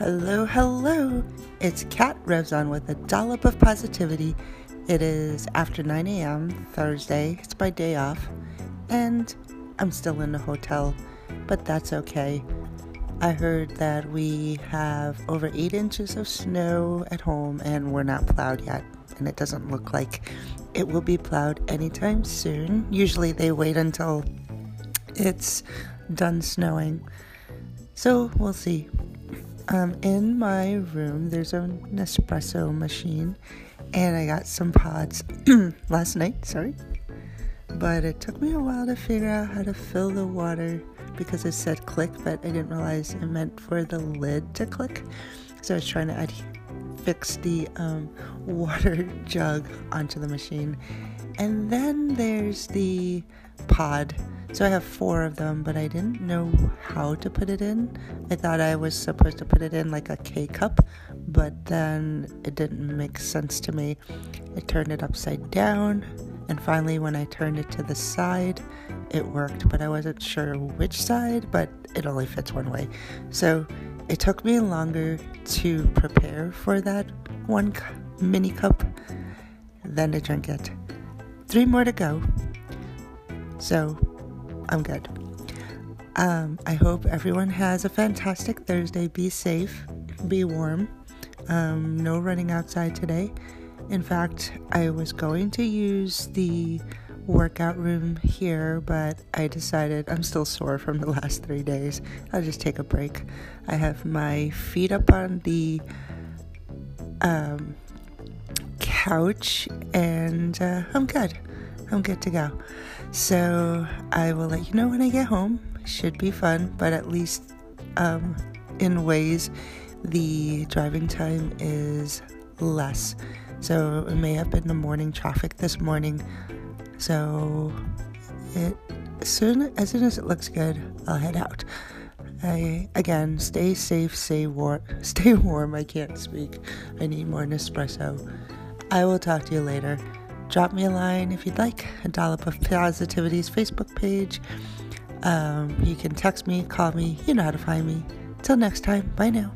Hello, hello. It's Kat Revzon with a dollop of positivity. It is after 9 a.m. Thursday. It's my day off, and I'm still in the hotel, but that's okay. I heard that we have over 8 inches of snow at home, and we're not plowed yet, and it doesn't look like it will be plowed anytime soon. Usually they wait until it's done snowing. So we'll see. Um, in my room, there's a Nespresso machine, and I got some pods last night. Sorry, but it took me a while to figure out how to fill the water because it said click, but I didn't realize it meant for the lid to click. So I was trying to add, fix the um, water jug onto the machine, and then there's the pod so I have four of them, but I didn't know how to put it in. I thought I was supposed to put it in like a K cup, but then it didn't make sense to me. I turned it upside down, and finally, when I turned it to the side, it worked, but I wasn't sure which side, but it only fits one way. So it took me longer to prepare for that one mini cup than to drink it. Three more to go. So I'm good. Um, I hope everyone has a fantastic Thursday. Be safe, be warm. Um, no running outside today. In fact, I was going to use the workout room here, but I decided I'm still sore from the last three days. I'll just take a break. I have my feet up on the um, couch and uh, I'm good. I'm good to go. So I will let you know when I get home. Should be fun, but at least um, in ways the driving time is less. So it may have been the morning traffic this morning. So it as soon as soon as it looks good, I'll head out. I again stay safe, stay warm, stay warm. I can't speak. I need more Nespresso. I will talk to you later drop me a line if you'd like. A Dollop of Positivity's Facebook page. Um, you can text me, call me, you know how to find me. Till next time, bye now.